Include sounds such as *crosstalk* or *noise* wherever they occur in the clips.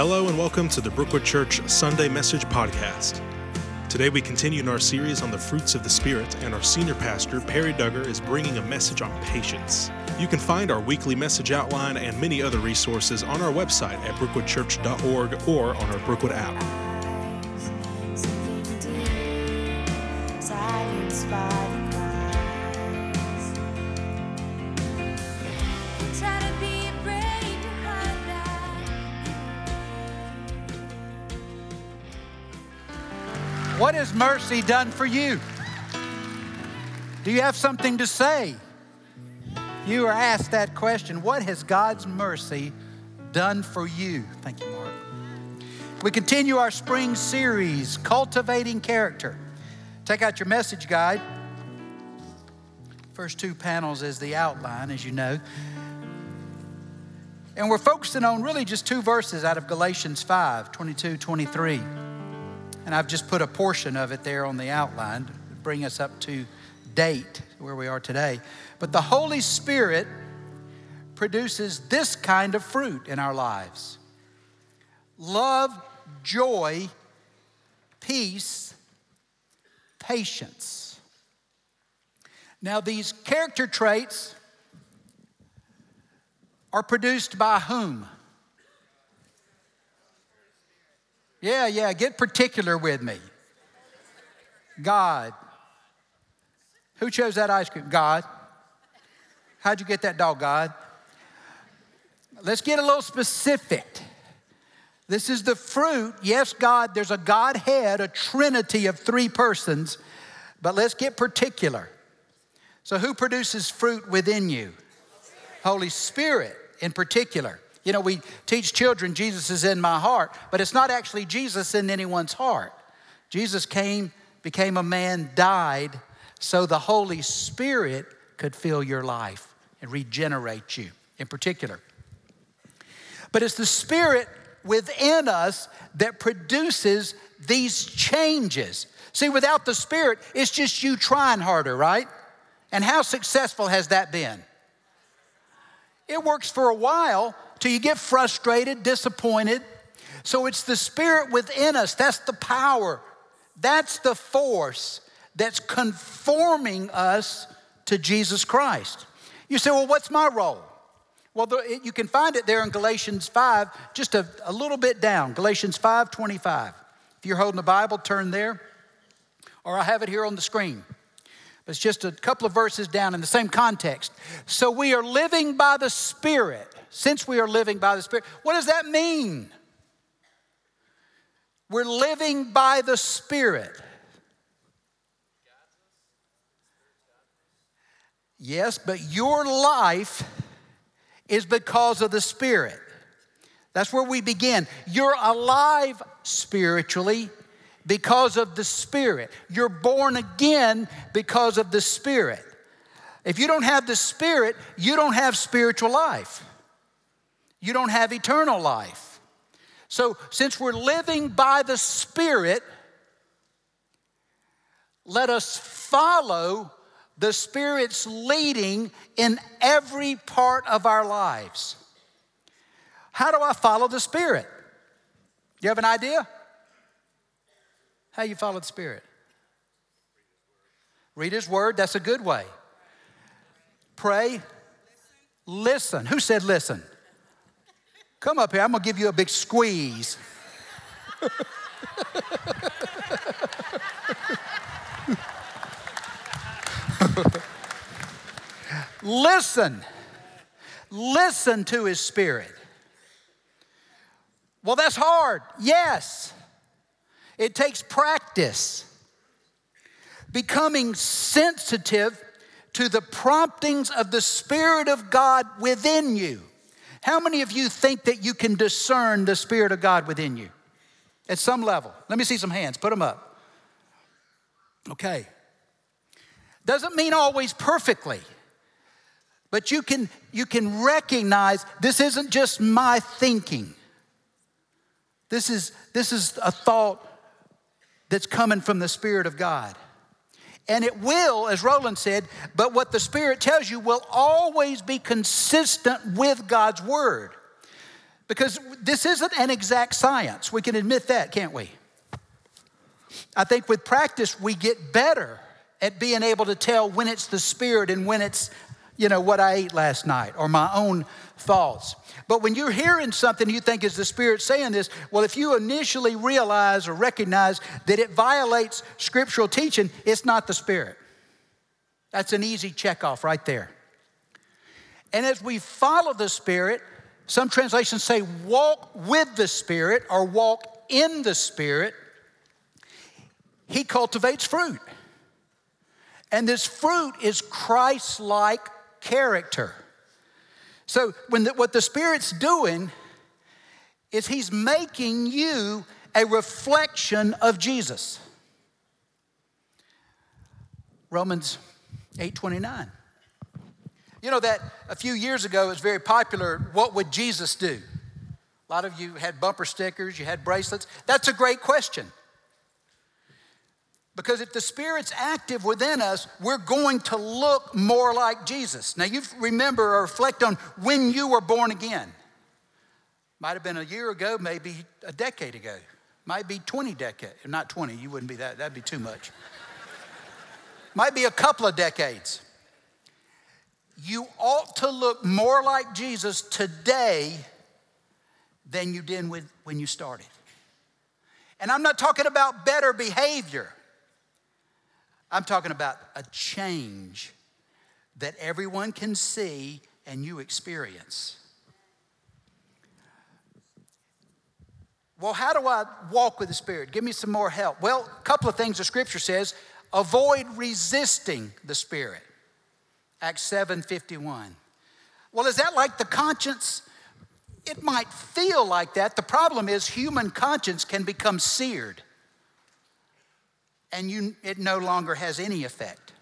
Hello and welcome to the Brookwood Church Sunday Message Podcast. Today we continue in our series on the fruits of the Spirit, and our senior pastor, Perry Duggar, is bringing a message on patience. You can find our weekly message outline and many other resources on our website at brookwoodchurch.org or on our Brookwood app. What has mercy done for you? Do you have something to say? You are asked that question. What has God's mercy done for you? Thank you, Mark. We continue our spring series, Cultivating Character. Take out your message guide. First two panels is the outline, as you know. And we're focusing on really just two verses out of Galatians 5 22, 23. And I've just put a portion of it there on the outline to bring us up to date where we are today. But the Holy Spirit produces this kind of fruit in our lives love, joy, peace, patience. Now, these character traits are produced by whom? Yeah, yeah, get particular with me. God. Who chose that ice cream? God. How'd you get that dog, God? Let's get a little specific. This is the fruit. Yes, God, there's a Godhead, a trinity of three persons, but let's get particular. So, who produces fruit within you? Holy Spirit in particular. You know, we teach children Jesus is in my heart, but it's not actually Jesus in anyone's heart. Jesus came, became a man, died, so the Holy Spirit could fill your life and regenerate you in particular. But it's the Spirit within us that produces these changes. See, without the Spirit, it's just you trying harder, right? And how successful has that been? It works for a while till you get frustrated, disappointed. So it's the spirit within us. That's the power. That's the force that's conforming us to Jesus Christ. You say, well, what's my role? Well, you can find it there in Galatians 5, just a, a little bit down. Galatians 5 25. If you're holding the Bible, turn there, or I have it here on the screen. It's just a couple of verses down in the same context. So we are living by the Spirit. Since we are living by the Spirit, what does that mean? We're living by the Spirit. Yes, but your life is because of the Spirit. That's where we begin. You're alive spiritually because of the Spirit. You're born again because of the Spirit. If you don't have the Spirit, you don't have spiritual life. You don't have eternal life. So, since we're living by the Spirit, let us follow the Spirit's leading in every part of our lives. How do I follow the Spirit? You have an idea? How you follow the Spirit? Read His Word, that's a good way. Pray, listen. Who said listen? Come up here, I'm gonna give you a big squeeze. listen. Listen to His Spirit. Well, that's hard. Yes. It takes practice. Becoming sensitive to the promptings of the Spirit of God within you. How many of you think that you can discern the Spirit of God within you? At some level. Let me see some hands. Put them up. Okay. Doesn't mean always perfectly. But you can you can recognize this isn't just my thinking. This is this is a thought that's coming from the Spirit of God. And it will, as Roland said, but what the Spirit tells you will always be consistent with God's Word. Because this isn't an exact science. We can admit that, can't we? I think with practice, we get better at being able to tell when it's the Spirit and when it's, you know, what I ate last night or my own thoughts. But when you're hearing something you think is the Spirit saying this, well, if you initially realize or recognize that it violates scriptural teaching, it's not the Spirit. That's an easy checkoff right there. And as we follow the Spirit, some translations say walk with the Spirit or walk in the Spirit, He cultivates fruit. And this fruit is Christ like character. So, when the, what the Spirit's doing is He's making you a reflection of Jesus. Romans 8:29. You know that a few years ago it was very popular. What would Jesus do? A lot of you had bumper stickers, you had bracelets. That's a great question. Because if the Spirit's active within us, we're going to look more like Jesus. Now, you remember or reflect on when you were born again. Might have been a year ago, maybe a decade ago. Might be 20 decades. Not 20, you wouldn't be that, that'd be too much. *laughs* Might be a couple of decades. You ought to look more like Jesus today than you did when you started. And I'm not talking about better behavior. I'm talking about a change that everyone can see and you experience. Well, how do I walk with the Spirit? Give me some more help. Well, a couple of things the scripture says avoid resisting the Spirit. Acts 7 51. Well, is that like the conscience? It might feel like that. The problem is, human conscience can become seared and you, it no longer has any effect.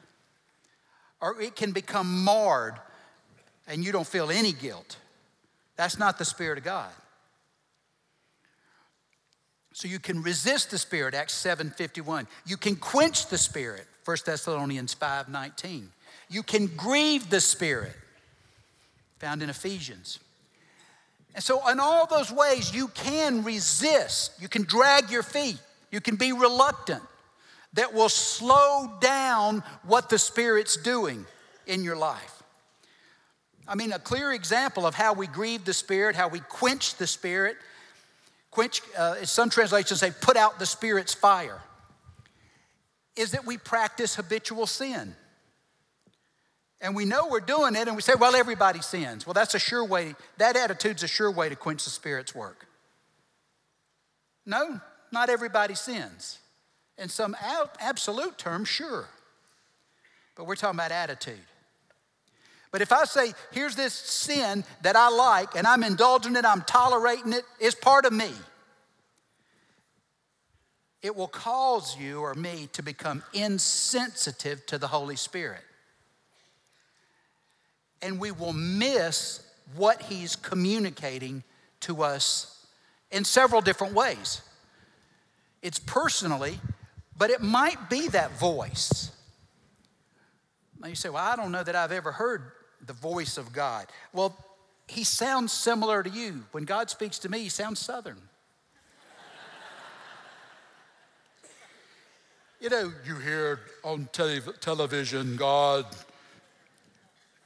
Or it can become marred and you don't feel any guilt. That's not the Spirit of God. So you can resist the Spirit, Acts 7 51. You can quench the Spirit, 1 Thessalonians 5 19. You can grieve the Spirit, found in Ephesians. And so, in all those ways, you can resist. You can drag your feet. You can be reluctant that will slow down what the Spirit's doing in your life. I mean, a clear example of how we grieve the Spirit, how we quench the Spirit. Quench, uh, some translations say, put out the Spirit's fire, is that we practice habitual sin. And we know we're doing it, and we say, well, everybody sins. Well, that's a sure way, that attitude's a sure way to quench the Spirit's work. No, not everybody sins. In some absolute terms, sure. But we're talking about attitude. But if I say, here's this sin that I like and I'm indulging it, I'm tolerating it, it's part of me, it will cause you or me to become insensitive to the Holy Spirit. And we will miss what He's communicating to us in several different ways. It's personally, but it might be that voice. Now you say, Well, I don't know that I've ever heard the voice of God. Well, he sounds similar to you. When God speaks to me, he sounds southern. *laughs* you know, you hear on television, God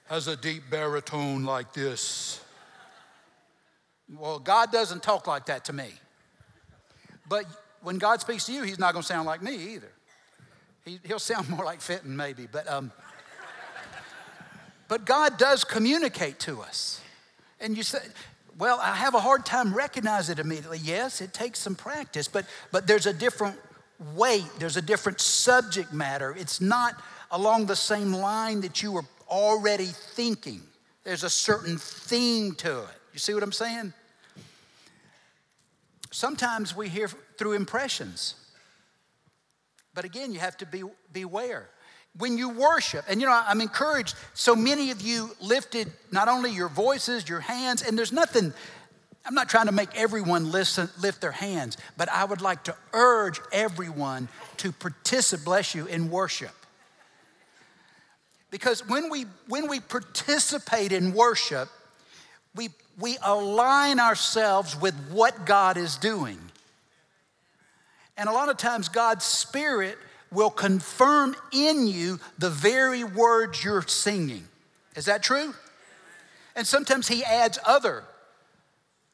has a deep baritone like this. Well, God doesn't talk like that to me. But when God speaks to you, he's not going to sound like me either. He, will sound more like Fenton, maybe. But, um, but God does communicate to us. And you say, well, I have a hard time recognizing it immediately. Yes, it takes some practice, but, but there's a different weight, there's a different subject matter. It's not along the same line that you were already thinking. There's a certain theme to it. You see what I'm saying? Sometimes we hear through impressions. But again, you have to be beware. When you worship, and you know, I'm encouraged, so many of you lifted not only your voices, your hands, and there's nothing, I'm not trying to make everyone listen, lift their hands, but I would like to urge everyone to participate, bless you, in worship. Because when we, when we participate in worship, We, we align ourselves with what God is doing. And a lot of times, God's Spirit will confirm in you the very words you're singing. Is that true? And sometimes He adds other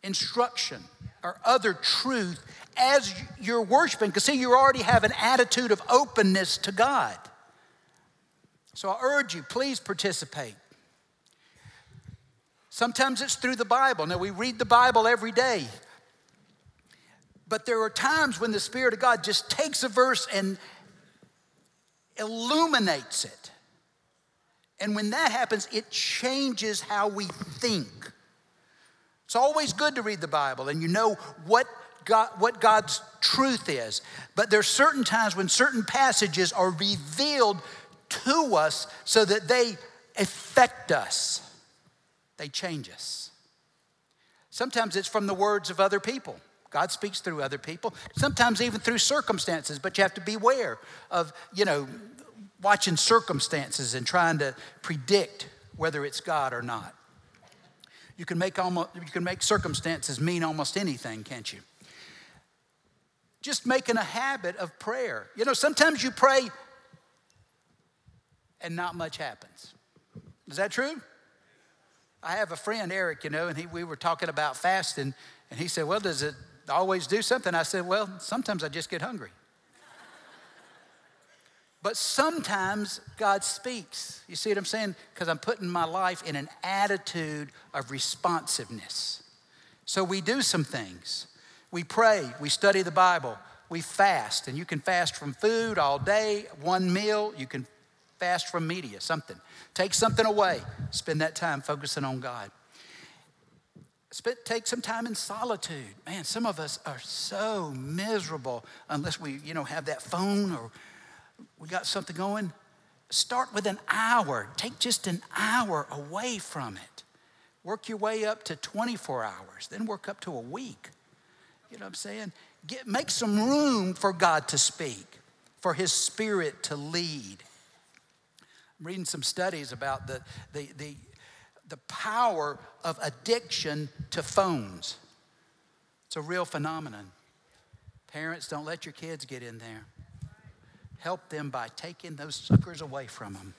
instruction or other truth as you're worshiping, because see, you already have an attitude of openness to God. So I urge you, please participate. Sometimes it's through the Bible. Now, we read the Bible every day. But there are times when the Spirit of God just takes a verse and illuminates it. And when that happens, it changes how we think. It's always good to read the Bible and you know what, God, what God's truth is. But there's certain times when certain passages are revealed to us so that they affect us, they change us. Sometimes it's from the words of other people. God speaks through other people, sometimes even through circumstances, but you have to beware of, you know, watching circumstances and trying to predict whether it's God or not. You can make, almost, you can make circumstances mean almost anything, can't you? Just making a habit of prayer. You know, sometimes you pray and not much happens. Is that true? I have a friend, Eric, you know, and he, we were talking about fasting, and he said, Well, does it always do something? I said, Well, sometimes I just get hungry. *laughs* But sometimes God speaks. You see what I'm saying? Because I'm putting my life in an attitude of responsiveness. So we do some things. We pray, we study the Bible, we fast, and you can fast from food all day, one meal, you can fast from media, something. Take something away, spend that time focusing on God. Spend, take some time in solitude. Man, some of us are so miserable unless we, you know, have that phone or we got something going. Start with an hour. Take just an hour away from it. Work your way up to 24 hours, then work up to a week. You know what I'm saying? Get, make some room for God to speak, for His Spirit to lead. Reading some studies about the, the, the, the power of addiction to phones. It's a real phenomenon. Parents, don't let your kids get in there. Help them by taking those suckers away from them.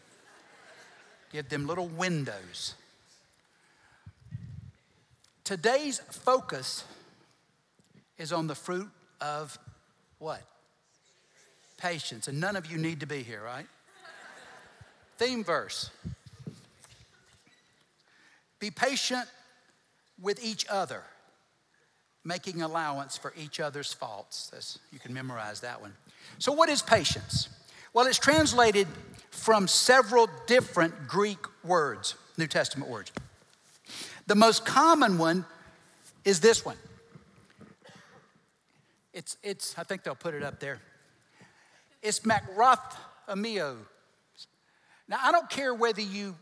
Give them little windows. Today's focus is on the fruit of what? Patience. And none of you need to be here, right? Theme verse Be patient with each other, making allowance for each other's faults. That's, you can memorize that one. So, what is patience? Well, it's translated from several different Greek words, New Testament words. The most common one is this one. It's, it's I think they'll put it up there. It's makrothumio. Now, I don't care whether you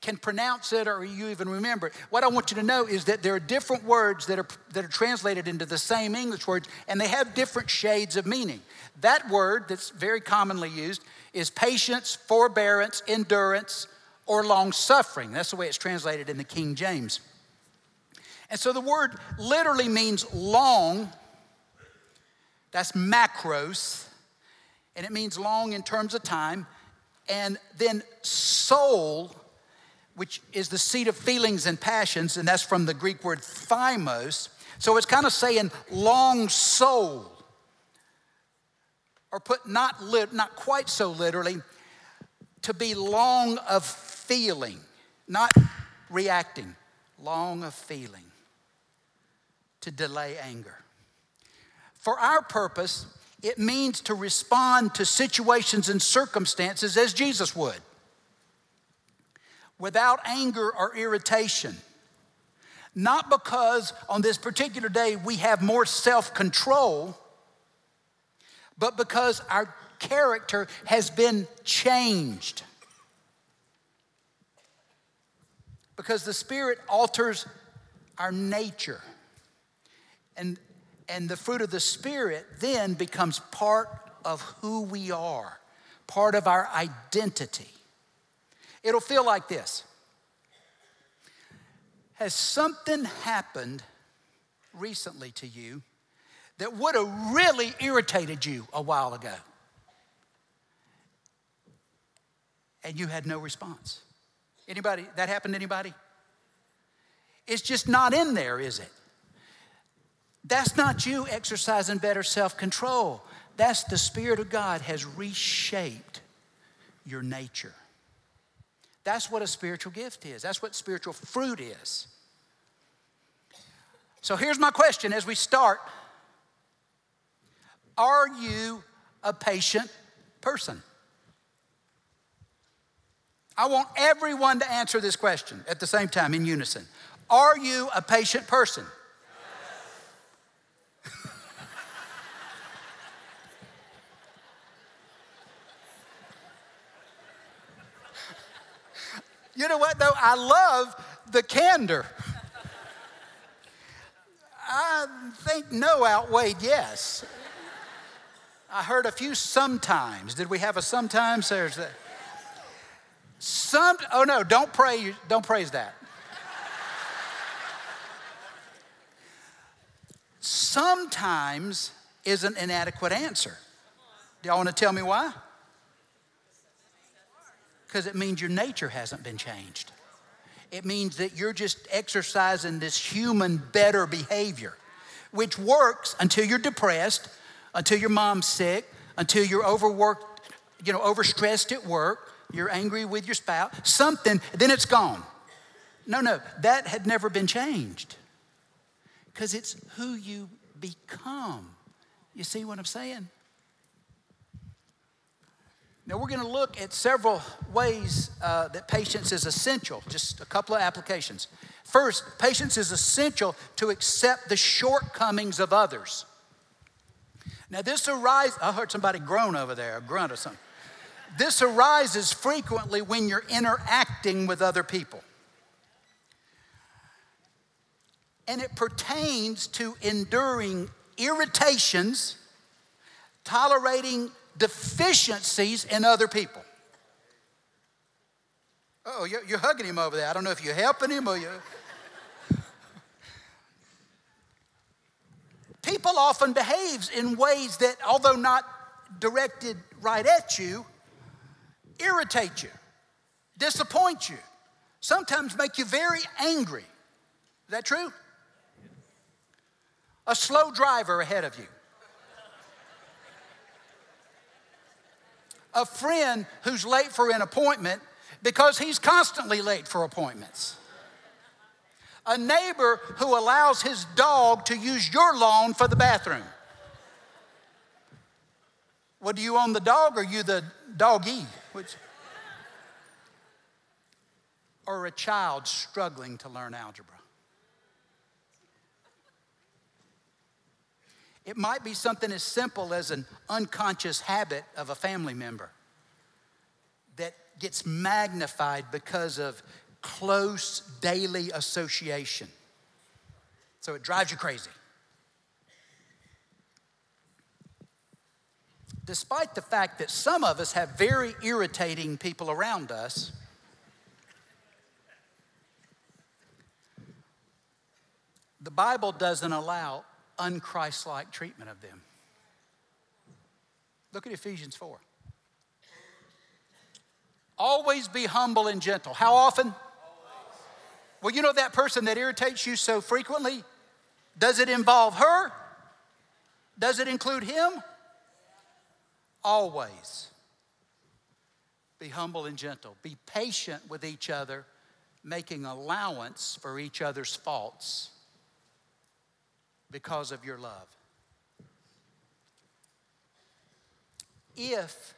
can pronounce it or you even remember it. What I want you to know is that there are different words that are, that are translated into the same English words, and they have different shades of meaning. That word that's very commonly used is patience, forbearance, endurance, or long suffering. That's the way it's translated in the King James. And so the word literally means long, that's macros, and it means long in terms of time, and then soul which is the seat of feelings and passions, and that's from the Greek word thymos. So it's kind of saying long soul. Or put not, lit, not quite so literally, to be long of feeling, not reacting, long of feeling, to delay anger. For our purpose, it means to respond to situations and circumstances as Jesus would without anger or irritation. Not because on this particular day we have more self control, but because our character has been changed. Because the Spirit alters our nature. And, and the fruit of the Spirit then becomes part of who we are, part of our identity. It'll feel like this Has something happened recently to you that would have really irritated you a while ago? And you had no response. Anybody, that happened to anybody? It's just not in there, is it? That's not you exercising better self control. That's the Spirit of God has reshaped your nature. That's what a spiritual gift is. That's what spiritual fruit is. So here's my question as we start Are you a patient person? I want everyone to answer this question at the same time in unison. Are you a patient person? You know what, though? I love the candor. I think no outweighed yes. I heard a few sometimes. Did we have a sometimes? There's that. Some, oh no, don't pray, don't praise that. Sometimes is an inadequate answer. Do y'all want to tell me why? Because it means your nature hasn't been changed. It means that you're just exercising this human better behavior, which works until you're depressed, until your mom's sick, until you're overworked, you know, overstressed at work, you're angry with your spouse, something, then it's gone. No, no, that had never been changed. Because it's who you become. You see what I'm saying? Now, we're going to look at several ways uh, that patience is essential, just a couple of applications. First, patience is essential to accept the shortcomings of others. Now, this arises, I heard somebody groan over there, grunt or something. This arises frequently when you're interacting with other people. And it pertains to enduring irritations, tolerating deficiencies in other people. Oh, you're, you're hugging him over there. I don't know if you're helping him or you. People often behave in ways that, although not directed right at you, irritate you, disappoint you, sometimes make you very angry. Is that true? A slow driver ahead of you. A friend who's late for an appointment because he's constantly late for appointments. A neighbor who allows his dog to use your lawn for the bathroom. What do you own the dog or you the doggy? Which, or a child struggling to learn algebra. It might be something as simple as an unconscious habit of a family member that gets magnified because of close daily association. So it drives you crazy. Despite the fact that some of us have very irritating people around us, the Bible doesn't allow unchristlike treatment of them. Look at Ephesians 4. Always be humble and gentle. How often? Well, you know that person that irritates you so frequently? Does it involve her? Does it include him? Always. Be humble and gentle. Be patient with each other, making allowance for each other's faults because of your love. If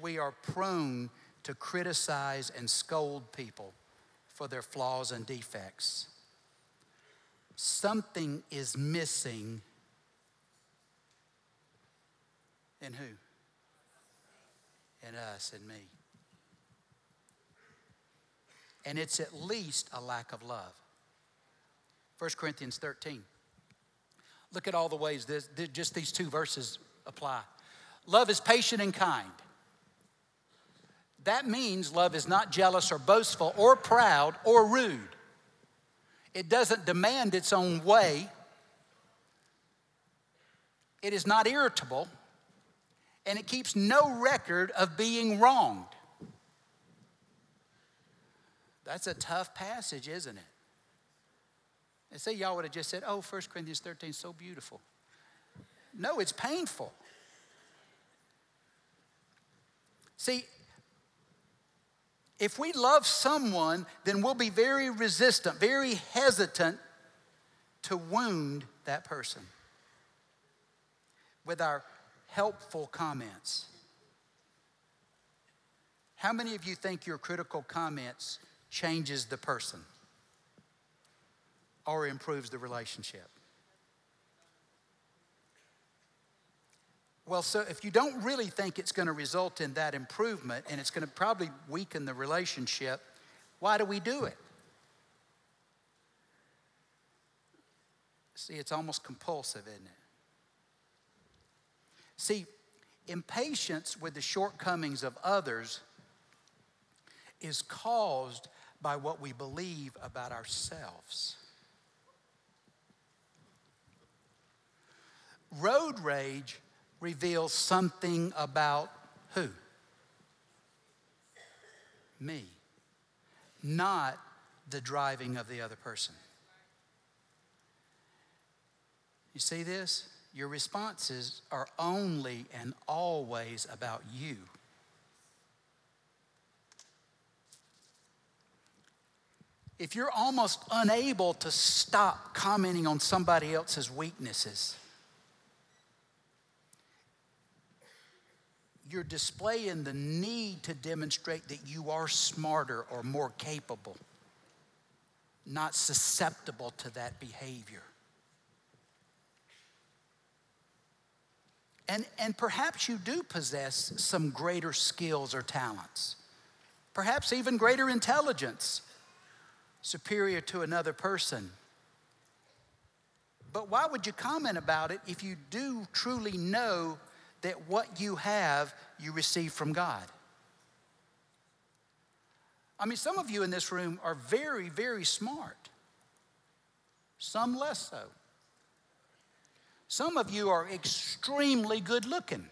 we are prone to criticize and scold people for their flaws and defects, something is missing in who? In us and me. And it's at least a lack of love. 1 Corinthians 13. Look at all the ways this, just these two verses apply. Love is patient and kind. That means love is not jealous or boastful or proud or rude. It doesn't demand its own way. It is not irritable. And it keeps no record of being wronged. That's a tough passage, isn't it? And say y'all would have just said, oh, 1 Corinthians 13 is so beautiful. No, it's painful. See, if we love someone, then we'll be very resistant, very hesitant to wound that person with our helpful comments. How many of you think your critical comments changes the person or improves the relationship? Well, so if you don't really think it's going to result in that improvement and it's going to probably weaken the relationship, why do we do it? See, it's almost compulsive, isn't it? See, impatience with the shortcomings of others is caused by what we believe about ourselves. Road rage reveals something about who? Me, not the driving of the other person. You see this? Your responses are only and always about you. If you're almost unable to stop commenting on somebody else's weaknesses, you're displaying the need to demonstrate that you are smarter or more capable, not susceptible to that behavior. And, and perhaps you do possess some greater skills or talents, perhaps even greater intelligence, superior to another person. But why would you comment about it if you do truly know that what you have, you receive from God? I mean, some of you in this room are very, very smart, some less so. Some of you are extremely good looking.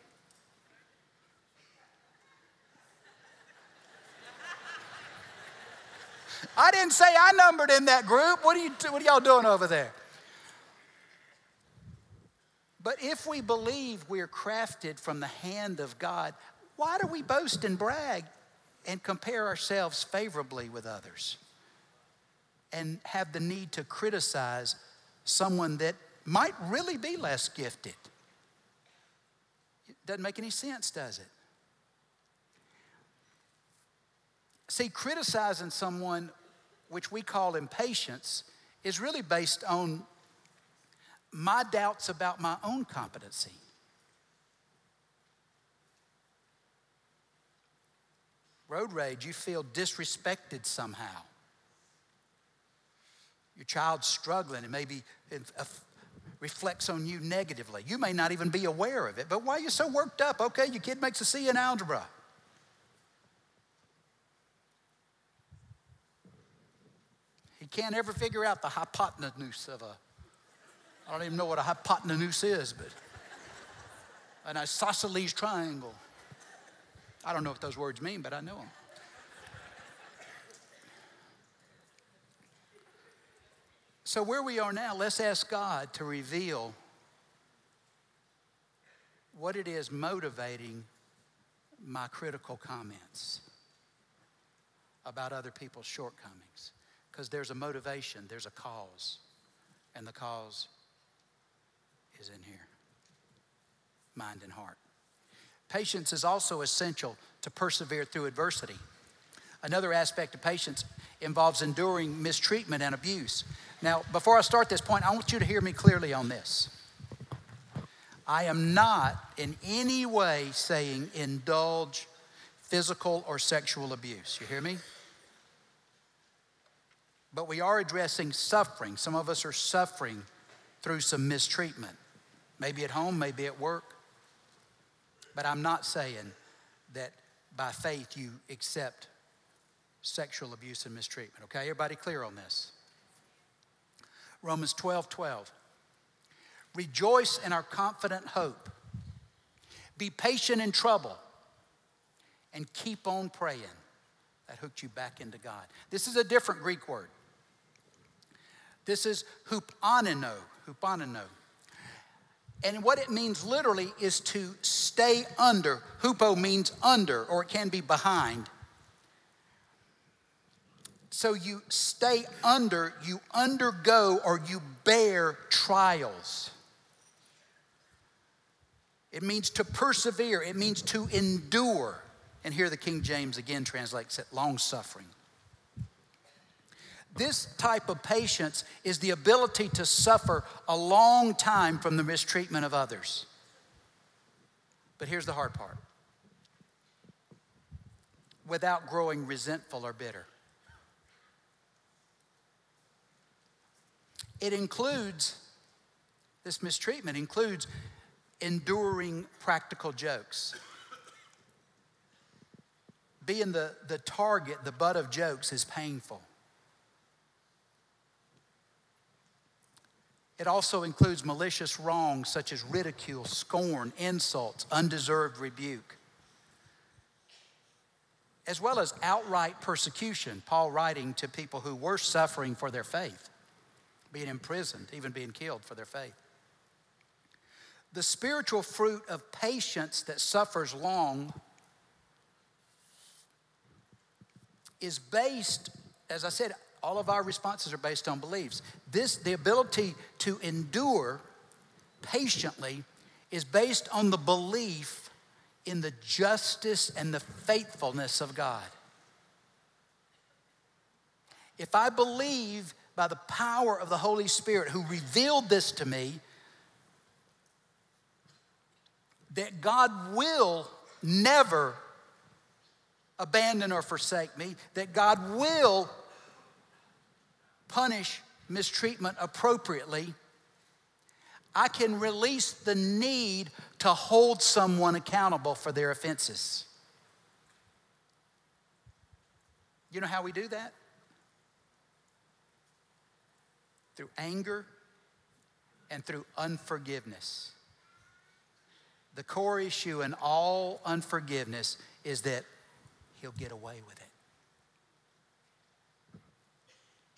I didn't say I numbered in that group. What are, you, what are y'all doing over there? But if we believe we're crafted from the hand of God, why do we boast and brag and compare ourselves favorably with others and have the need to criticize someone that might really be less gifted. It doesn't make any sense, does it? See, criticizing someone, which we call impatience, is really based on my doubts about my own competency. Road rage, you feel disrespected somehow. Your child's struggling and maybe uh, reflects on you negatively. You may not even be aware of it, but why are you so worked up? Okay, your kid makes a C in algebra. He can't ever figure out the hypotenuse of a, I don't even know what a hypotenuse is, but an isosceles triangle. I don't know what those words mean, but I know them. So, where we are now, let's ask God to reveal what it is motivating my critical comments about other people's shortcomings. Because there's a motivation, there's a cause, and the cause is in here mind and heart. Patience is also essential to persevere through adversity. Another aspect of patience involves enduring mistreatment and abuse. Now, before I start this point, I want you to hear me clearly on this. I am not in any way saying indulge physical or sexual abuse. You hear me? But we are addressing suffering. Some of us are suffering through some mistreatment, maybe at home, maybe at work. But I'm not saying that by faith you accept sexual abuse and mistreatment. Okay, everybody clear on this? Romans 12 12. Rejoice in our confident hope. Be patient in trouble and keep on praying. That hooked you back into God. This is a different Greek word. This is hupomeno, hupomeno. And what it means literally is to stay under. Hupo means under, or it can be behind. So you stay under, you undergo, or you bear trials. It means to persevere, it means to endure. And here the King James again translates it long suffering. This type of patience is the ability to suffer a long time from the mistreatment of others. But here's the hard part without growing resentful or bitter. It includes, this mistreatment includes enduring practical jokes. Being the, the target, the butt of jokes is painful. It also includes malicious wrongs such as ridicule, scorn, insults, undeserved rebuke, as well as outright persecution. Paul writing to people who were suffering for their faith, being imprisoned, even being killed for their faith. The spiritual fruit of patience that suffers long is based, as I said, all of our responses are based on beliefs. This, the ability to endure patiently, is based on the belief in the justice and the faithfulness of God. If I believe by the power of the Holy Spirit who revealed this to me, that God will never abandon or forsake me, that God will punish mistreatment appropriately, I can release the need to hold someone accountable for their offenses. You know how we do that? Through anger and through unforgiveness. The core issue in all unforgiveness is that he'll get away with it.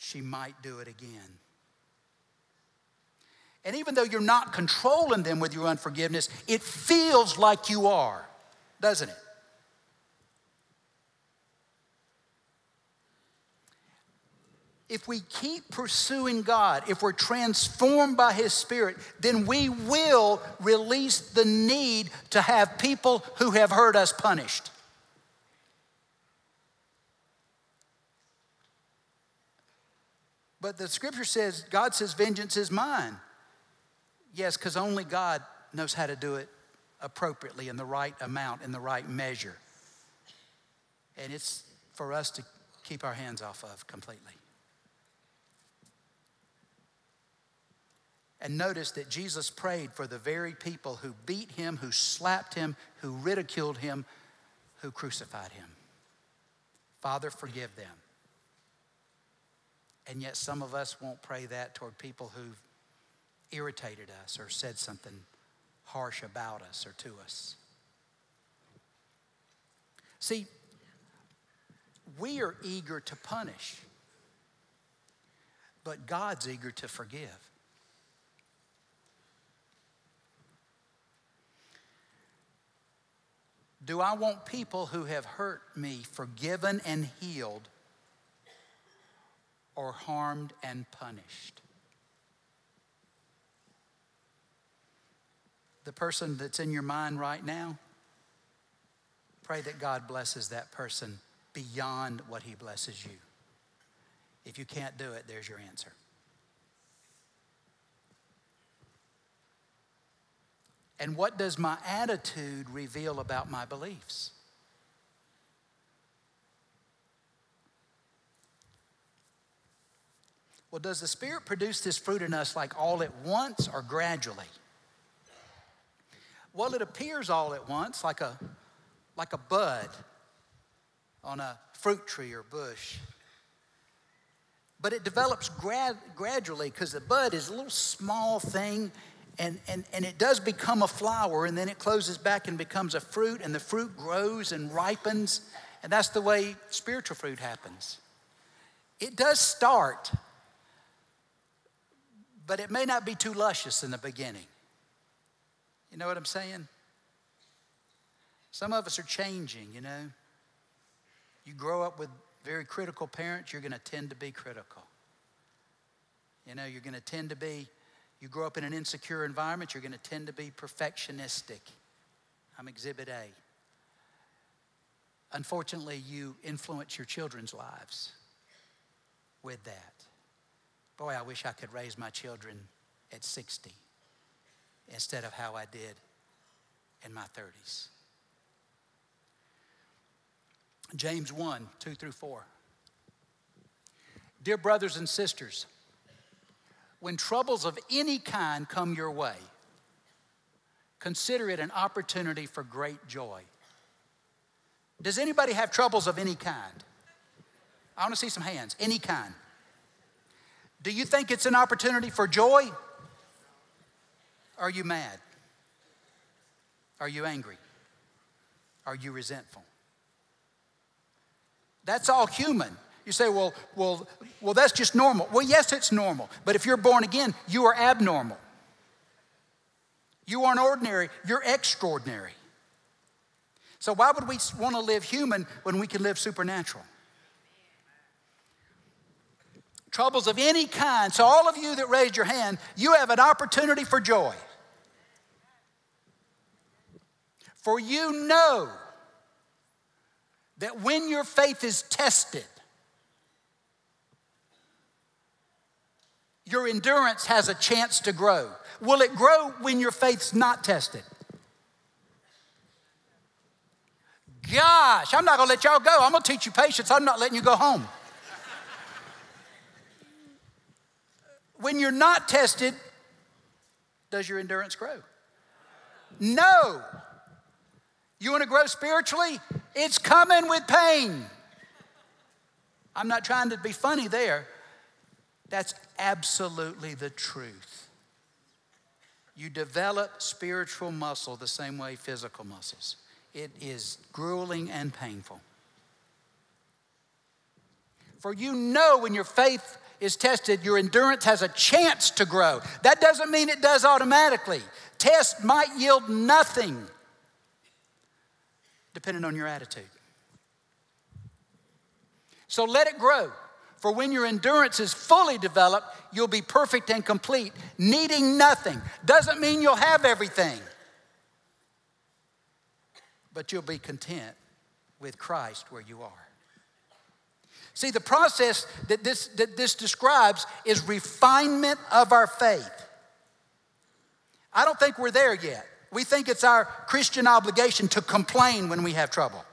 She might do it again. And even though you're not controlling them with your unforgiveness, it feels like you are, doesn't it? if we keep pursuing God, if we're transformed by His Spirit, then we will release the need to have people who have hurt us punished. But the scripture says, God says, vengeance is mine. Yes, because only God knows how to do it appropriately in the right amount, in the right measure. And it's for us to keep our hands off of completely. And notice that Jesus prayed for the very people who beat him, who slapped him, who ridiculed him, who crucified him. Father, forgive them. And yet, some of us won't pray that toward people who've irritated us or said something harsh about us or to us. See, we are eager to punish, but God's eager to forgive. Do I want people who have hurt me forgiven and healed or harmed and punished? The person that's in your mind right now, pray that God blesses that person beyond what he blesses you. If you can't do it, there's your answer. And what does my attitude reveal about my beliefs? Well, does the Spirit produce this fruit in us like all at once or gradually? Well, it appears all at once, like a, like a bud on a fruit tree or bush. but it develops grad, gradually because the bud is a little small thing and, and, and it does become a flower and then it closes back and becomes a fruit and the fruit grows and ripens and that's the way spiritual fruit happens it does start but it may not be too luscious in the beginning you know what i'm saying some of us are changing you know you grow up with very critical parents, you're going to tend to be critical. You know, you're going to tend to be, you grow up in an insecure environment, you're going to tend to be perfectionistic. I'm exhibit A. Unfortunately, you influence your children's lives with that. Boy, I wish I could raise my children at 60 instead of how I did in my 30s. James 1 2 through 4. Dear brothers and sisters, when troubles of any kind come your way, consider it an opportunity for great joy. Does anybody have troubles of any kind? I want to see some hands. Any kind. Do you think it's an opportunity for joy? Are you mad? Are you angry? Are you resentful? That's all human. You say, well, well, well, that's just normal. Well, yes, it's normal. But if you're born again, you are abnormal. You aren't ordinary, you're extraordinary. So, why would we want to live human when we can live supernatural? Troubles of any kind. So, all of you that raised your hand, you have an opportunity for joy. For you know that when your faith is tested, your endurance has a chance to grow. Will it grow when your faith's not tested? Gosh, I'm not gonna let y'all go. I'm gonna teach you patience. I'm not letting you go home. When you're not tested, does your endurance grow? No. You wanna grow spiritually? It's coming with pain. I'm not trying to be funny there. That's absolutely the truth. You develop spiritual muscle the same way physical muscles. It is grueling and painful. For you know when your faith is tested, your endurance has a chance to grow. That doesn't mean it does automatically. Tests might yield nothing depending on your attitude. So let it grow. For when your endurance is fully developed, you'll be perfect and complete, needing nothing. Doesn't mean you'll have everything, but you'll be content with Christ where you are. See, the process that this, that this describes is refinement of our faith. I don't think we're there yet. We think it's our Christian obligation to complain when we have trouble.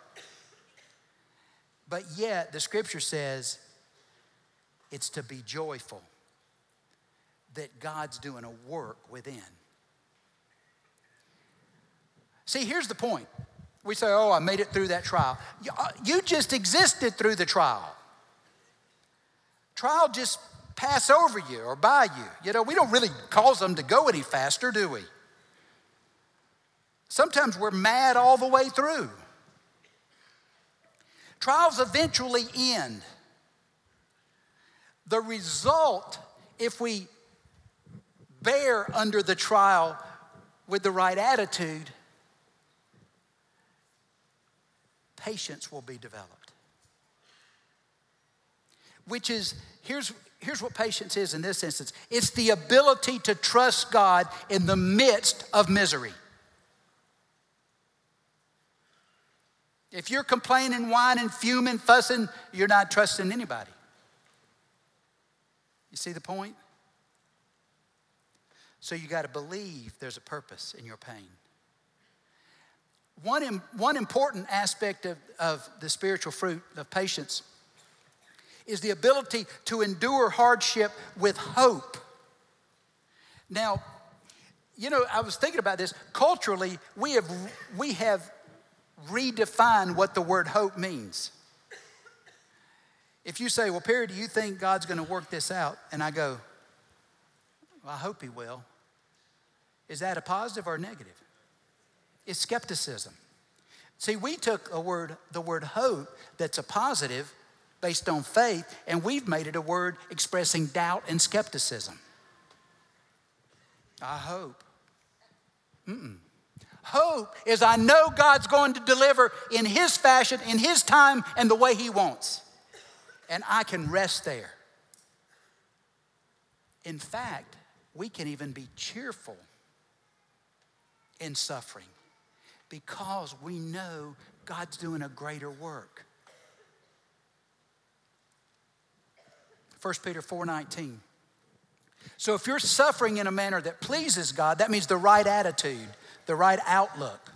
But yet, the scripture says it's to be joyful that God's doing a work within. See, here's the point. We say, oh, I made it through that trial. You uh, just existed through the trial. Trial just pass over you or by you. You know, we don't really cause them to go any faster, do we? Sometimes we're mad all the way through. Trials eventually end. The result, if we bear under the trial with the right attitude, patience will be developed. Which is, here's, here's what patience is in this instance it's the ability to trust God in the midst of misery. If you're complaining, whining, fuming, fussing, you're not trusting anybody. You see the point? So you got to believe there's a purpose in your pain. One, one important aspect of, of the spiritual fruit of patience is the ability to endure hardship with hope. Now, you know, I was thinking about this. Culturally, we have, we have redefined what the word hope means. If you say, Well, Perry, do you think God's going to work this out? And I go, Well, I hope He will. Is that a positive or a negative? It's skepticism. See, we took a word, the word hope, that's a positive based on faith, and we've made it a word expressing doubt and skepticism. I hope. Mm-mm. Hope is I know God's going to deliver in His fashion, in His time, and the way He wants. And I can rest there. In fact, we can even be cheerful in suffering because we know God's doing a greater work. 1 Peter 4:19. So if you're suffering in a manner that pleases God, that means the right attitude, the right outlook.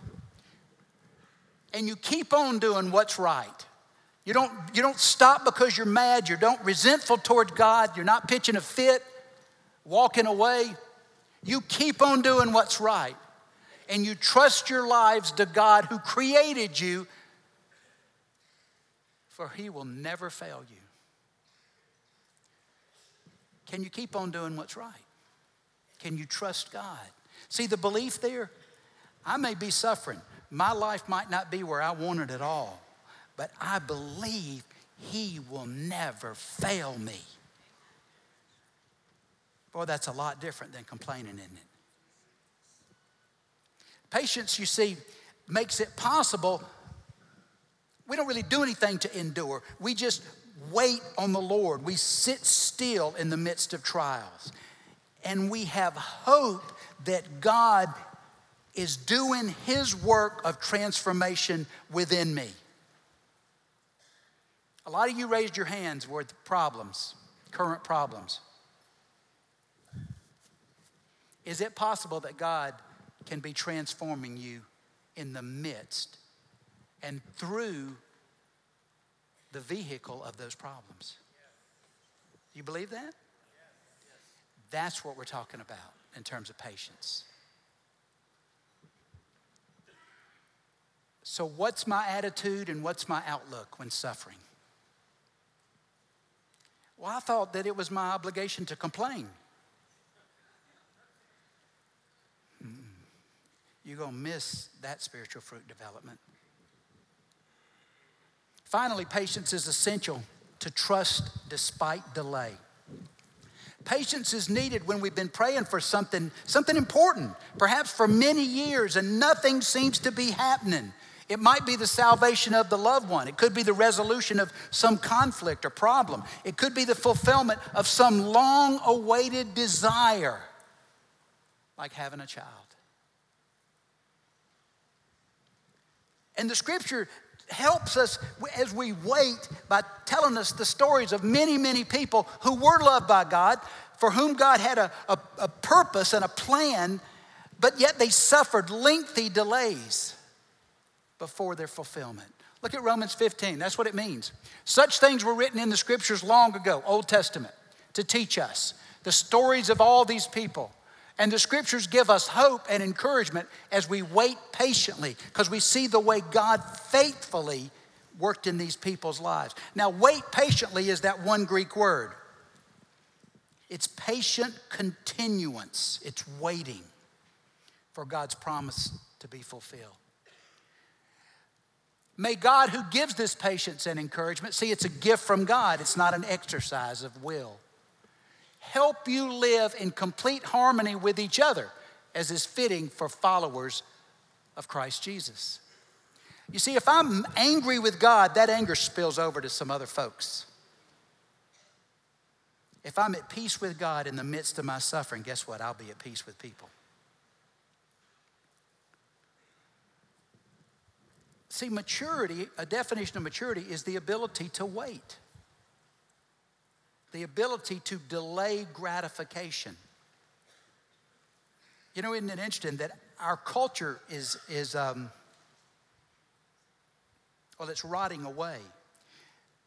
And you keep on doing what's right. You don't, you don't stop because you're mad, you don't resentful toward God, you're not pitching a fit, walking away. You keep on doing what's right. And you trust your lives to God who created you, for He will never fail you. Can you keep on doing what's right? Can you trust God? See the belief there? I may be suffering. My life might not be where I want it at all, but I believe He will never fail me. Boy, that's a lot different than complaining, isn't it? Patience, you see, makes it possible. We don't really do anything to endure. We just wait on the Lord. We sit still in the midst of trials. And we have hope that God is doing His work of transformation within me. A lot of you raised your hands with problems, current problems. Is it possible that God can be transforming you in the midst and through the vehicle of those problems. You believe that? That's what we're talking about in terms of patience. So, what's my attitude and what's my outlook when suffering? Well, I thought that it was my obligation to complain. You're going to miss that spiritual fruit development. Finally, patience is essential to trust despite delay. Patience is needed when we've been praying for something, something important, perhaps for many years, and nothing seems to be happening. It might be the salvation of the loved one. It could be the resolution of some conflict or problem. It could be the fulfillment of some long awaited desire, like having a child. And the scripture helps us as we wait by telling us the stories of many, many people who were loved by God, for whom God had a, a, a purpose and a plan, but yet they suffered lengthy delays before their fulfillment. Look at Romans 15. That's what it means. Such things were written in the scriptures long ago, Old Testament, to teach us the stories of all these people and the scriptures give us hope and encouragement as we wait patiently because we see the way God faithfully worked in these people's lives. Now, wait patiently is that one Greek word. It's patient continuance, it's waiting for God's promise to be fulfilled. May God, who gives this patience and encouragement, see it's a gift from God, it's not an exercise of will help you live in complete harmony with each other, as is fitting for followers of Christ Jesus. You see, if I'm angry with God, that anger spills over to some other folks. If I'm at peace with God in the midst of my suffering, guess what? I'll be at peace with people. See, maturity, a definition of maturity is the ability to wait the ability to delay gratification. You know, isn't it interesting that our culture is, is um, well, it's rotting away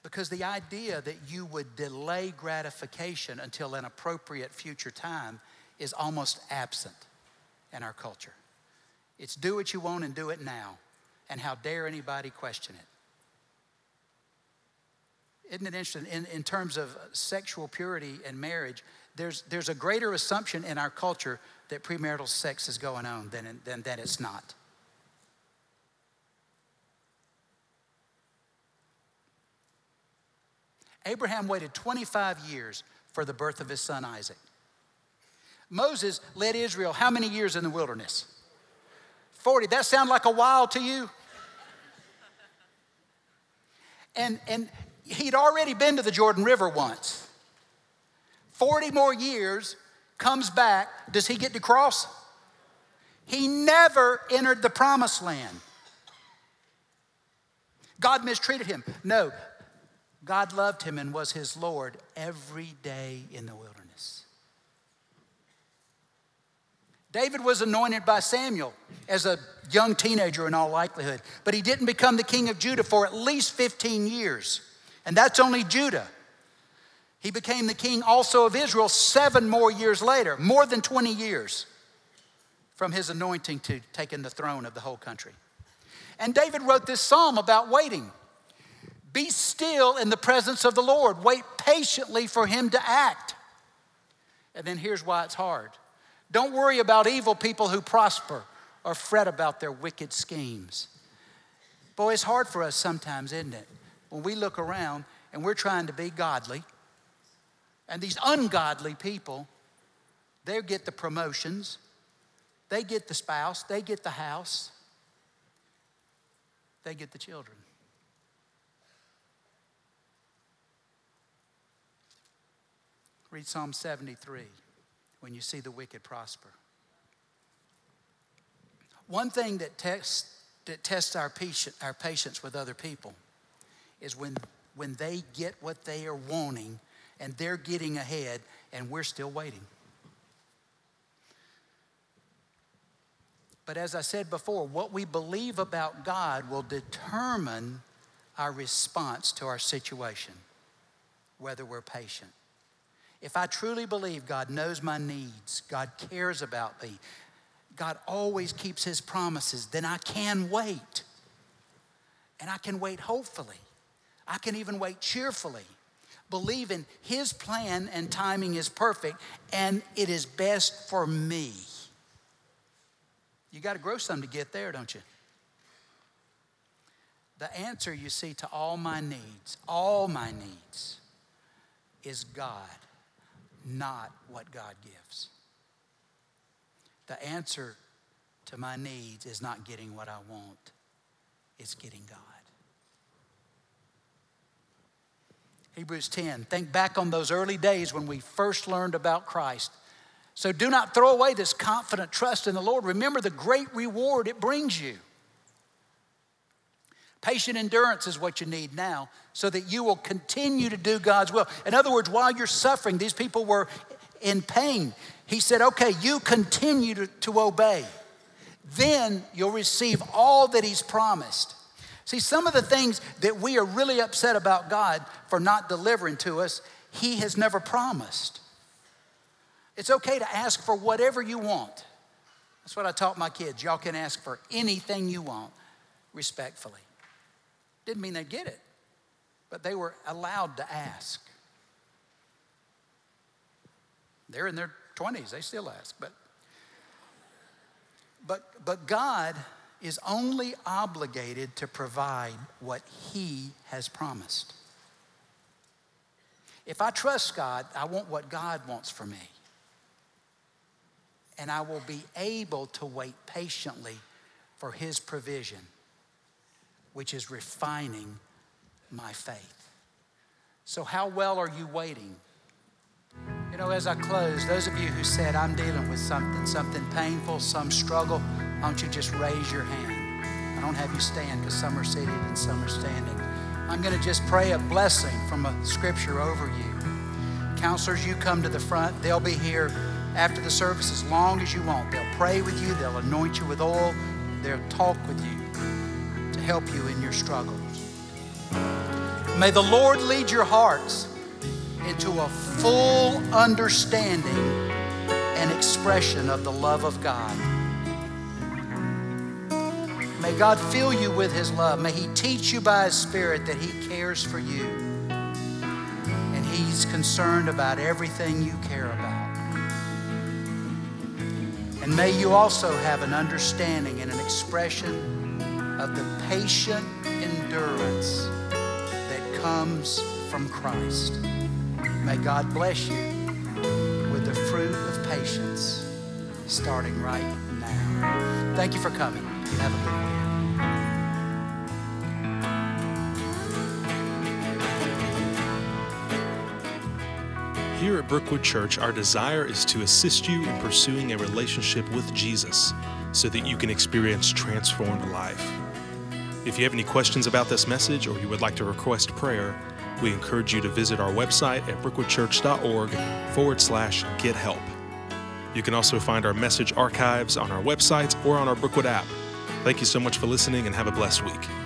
because the idea that you would delay gratification until an appropriate future time is almost absent in our culture. It's do what you want and do it now, and how dare anybody question it. Isn't it interesting? In, in terms of sexual purity and marriage, there's, there's a greater assumption in our culture that premarital sex is going on than, than that it's not. Abraham waited 25 years for the birth of his son Isaac. Moses led Israel how many years in the wilderness? 40. That sound like a while to you? And, and he'd already been to the Jordan River once. 40 more years, comes back. Does he get to cross? He never entered the promised land. God mistreated him. No, God loved him and was his Lord every day in the wilderness. David was anointed by Samuel as a young teenager in all likelihood, but he didn't become the king of Judah for at least 15 years. And that's only Judah. He became the king also of Israel seven more years later, more than 20 years from his anointing to taking the throne of the whole country. And David wrote this psalm about waiting. Be still in the presence of the Lord. Wait patiently for him to act. And then here's why it's hard don't worry about evil people who prosper or fret about their wicked schemes. Boy, it's hard for us sometimes, isn't it? When we look around and we're trying to be godly, and these ungodly people, they get the promotions, they get the spouse, they get the house, they get the children. Read Psalm 73 when you see the wicked prosper. One thing that tests, that tests our, our patience with other people is when, when they get what they are wanting and they're getting ahead and we're still waiting. But as I said before, what we believe about God will determine our response to our situation, whether we're patient. If I truly believe God knows my needs, God cares about me, God always keeps his promises, then I can wait. And I can wait hopefully. I can even wait cheerfully, believing his plan and timing is perfect and it is best for me. You got to grow some to get there, don't you? The answer, you see, to all my needs, all my needs, is God not what God gives. The answer to my needs is not getting what I want, it's getting God. Hebrews 10. Think back on those early days when we first learned about Christ. So do not throw away this confident trust in the Lord. Remember the great reward it brings you. Patient endurance is what you need now so that you will continue to do God's will. In other words, while you're suffering, these people were in pain. He said, okay, you continue to, to obey. Then you'll receive all that He's promised. See, some of the things that we are really upset about God for not delivering to us, He has never promised. It's okay to ask for whatever you want. That's what I taught my kids. Y'all can ask for anything you want respectfully. Didn't mean they'd get it, but they were allowed to ask. They're in their 20s, they still ask, but but but God is only obligated to provide what he has promised. If I trust God, I want what God wants for me. And I will be able to wait patiently for his provision which is refining my faith. So, how well are you waiting? You know, as I close, those of you who said, I'm dealing with something, something painful, some struggle, why don't you just raise your hand? I don't have you stand because some are seated and some are standing. I'm going to just pray a blessing from a scripture over you. Counselors, you come to the front. They'll be here after the service as long as you want. They'll pray with you, they'll anoint you with oil, they'll talk with you to help you in your struggles. May the Lord lead your hearts into a full understanding and expression of the love of God. May God fill you with His love. May He teach you by His Spirit that He cares for you. And He's concerned about everything you care about. And may you also have an understanding and an expression of the patient endurance that comes from Christ. May God bless you with the fruit of patience starting right now. Thank you for coming. Have a good week. Here at Brookwood Church, our desire is to assist you in pursuing a relationship with Jesus so that you can experience transformed life. If you have any questions about this message or you would like to request prayer, we encourage you to visit our website at brookwoodchurch.org forward slash get help. You can also find our message archives on our website or on our Brookwood app. Thank you so much for listening and have a blessed week.